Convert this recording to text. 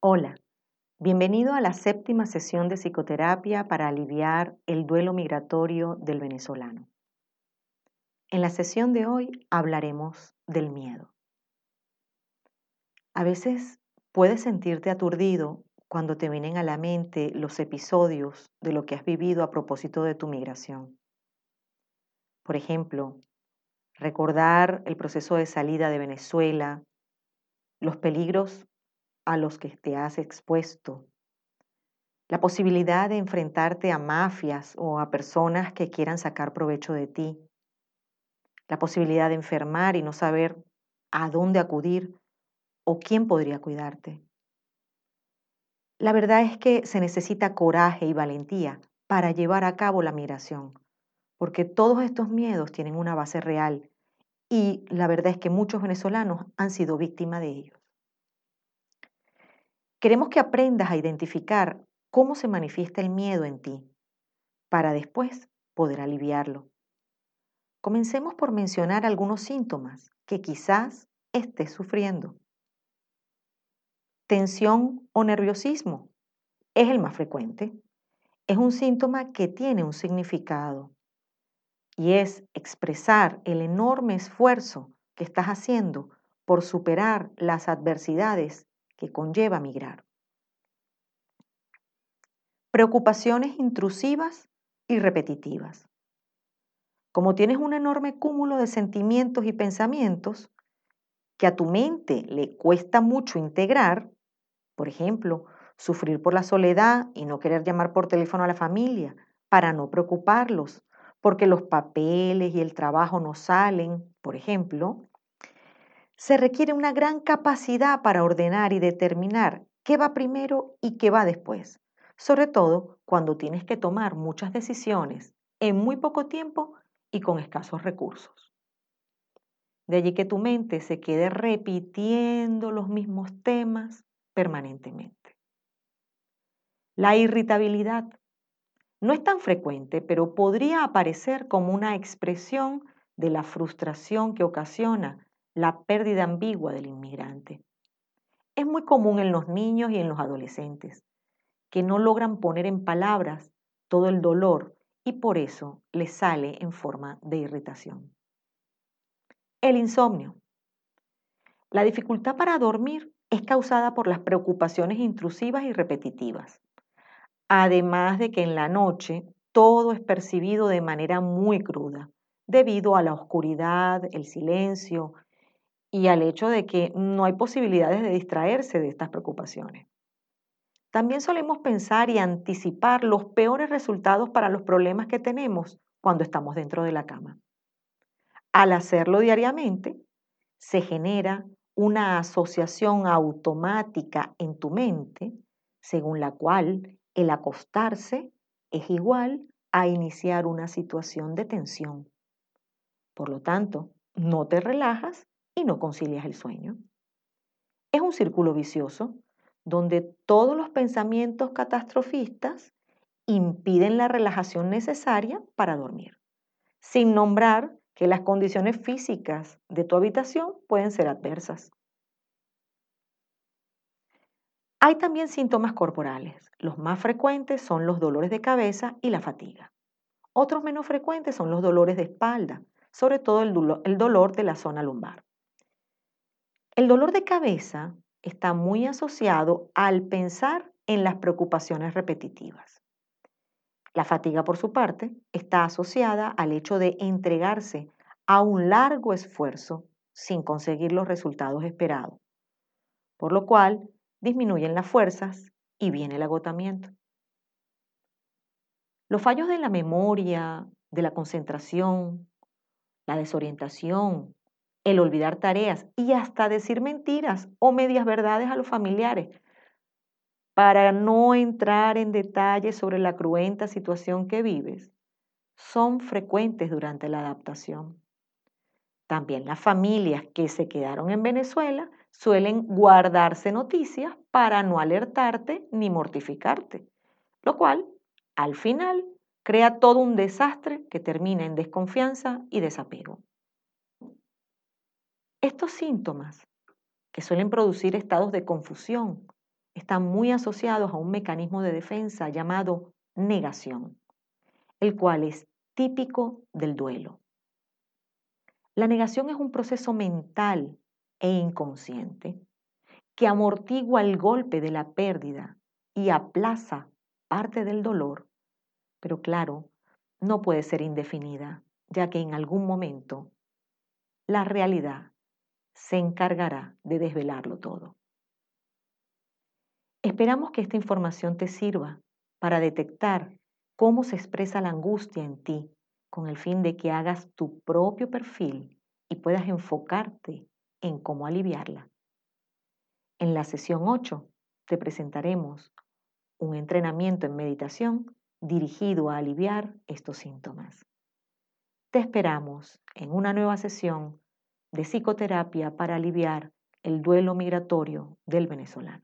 Hola, bienvenido a la séptima sesión de psicoterapia para aliviar el duelo migratorio del venezolano. En la sesión de hoy hablaremos del miedo. A veces puedes sentirte aturdido cuando te vienen a la mente los episodios de lo que has vivido a propósito de tu migración. Por ejemplo, recordar el proceso de salida de Venezuela, los peligros a los que te has expuesto, la posibilidad de enfrentarte a mafias o a personas que quieran sacar provecho de ti, la posibilidad de enfermar y no saber a dónde acudir o quién podría cuidarte. La verdad es que se necesita coraje y valentía para llevar a cabo la migración, porque todos estos miedos tienen una base real y la verdad es que muchos venezolanos han sido víctimas de ellos. Queremos que aprendas a identificar cómo se manifiesta el miedo en ti para después poder aliviarlo. Comencemos por mencionar algunos síntomas que quizás estés sufriendo. Tensión o nerviosismo es el más frecuente. Es un síntoma que tiene un significado y es expresar el enorme esfuerzo que estás haciendo por superar las adversidades que conlleva migrar. Preocupaciones intrusivas y repetitivas. Como tienes un enorme cúmulo de sentimientos y pensamientos que a tu mente le cuesta mucho integrar, por ejemplo, sufrir por la soledad y no querer llamar por teléfono a la familia para no preocuparlos, porque los papeles y el trabajo no salen, por ejemplo, se requiere una gran capacidad para ordenar y determinar qué va primero y qué va después, sobre todo cuando tienes que tomar muchas decisiones en muy poco tiempo y con escasos recursos. De allí que tu mente se quede repitiendo los mismos temas permanentemente. La irritabilidad no es tan frecuente, pero podría aparecer como una expresión de la frustración que ocasiona la pérdida ambigua del inmigrante. Es muy común en los niños y en los adolescentes, que no logran poner en palabras todo el dolor y por eso les sale en forma de irritación. El insomnio. La dificultad para dormir es causada por las preocupaciones intrusivas y repetitivas. Además de que en la noche todo es percibido de manera muy cruda, debido a la oscuridad, el silencio y al hecho de que no hay posibilidades de distraerse de estas preocupaciones. También solemos pensar y anticipar los peores resultados para los problemas que tenemos cuando estamos dentro de la cama. Al hacerlo diariamente, se genera una asociación automática en tu mente, según la cual el acostarse es igual a iniciar una situación de tensión. Por lo tanto, no te relajas y no concilias el sueño. Es un círculo vicioso donde todos los pensamientos catastrofistas impiden la relajación necesaria para dormir, sin nombrar que las condiciones físicas de tu habitación pueden ser adversas. Hay también síntomas corporales. Los más frecuentes son los dolores de cabeza y la fatiga. Otros menos frecuentes son los dolores de espalda, sobre todo el, dolor de la zona lumbar. El dolor de cabeza está muy asociado al pensar en las preocupaciones repetitivas. La fatiga, por su parte, está asociada al hecho de entregarse a un largo esfuerzo sin conseguir los resultados esperados, por lo cual disminuyen las fuerzas y viene el agotamiento. Los fallos de la memoria, de la concentración, la desorientación, el olvidar tareas y hasta decir mentiras o medias verdades a los familiares para no entrar en detalles sobre la cruenta situación que vives, son frecuentes durante la adaptación. También las familias que se quedaron en Venezuela suelen guardarse noticias para no alertarte ni mortificarte, lo cual, al final, crea todo un desastre que termina en desconfianza y desapego. Estos síntomas, que suelen producir estados de confusión, están muy asociados a un mecanismo de defensa llamado negación, el cual es típico del duelo. La negación es un proceso mental e inconsciente que amortigua el golpe de la pérdida y aplaza parte del dolor, pero claro, no puede ser indefinida, ya que en algún momento la realidad se encargará de desvelarlo todo. Esperamos que esta información te sirva para detectar cómo se expresa la angustia en ti, con el fin de que hagas tu propio perfil y puedas enfocarte en cómo aliviarla. En la sesión 8 te presentaremos un entrenamiento en meditación dirigido a aliviar estos síntomas. Te esperamos en una nueva sesión de psicoterapia para aliviar el duelo migratorio del venezolano.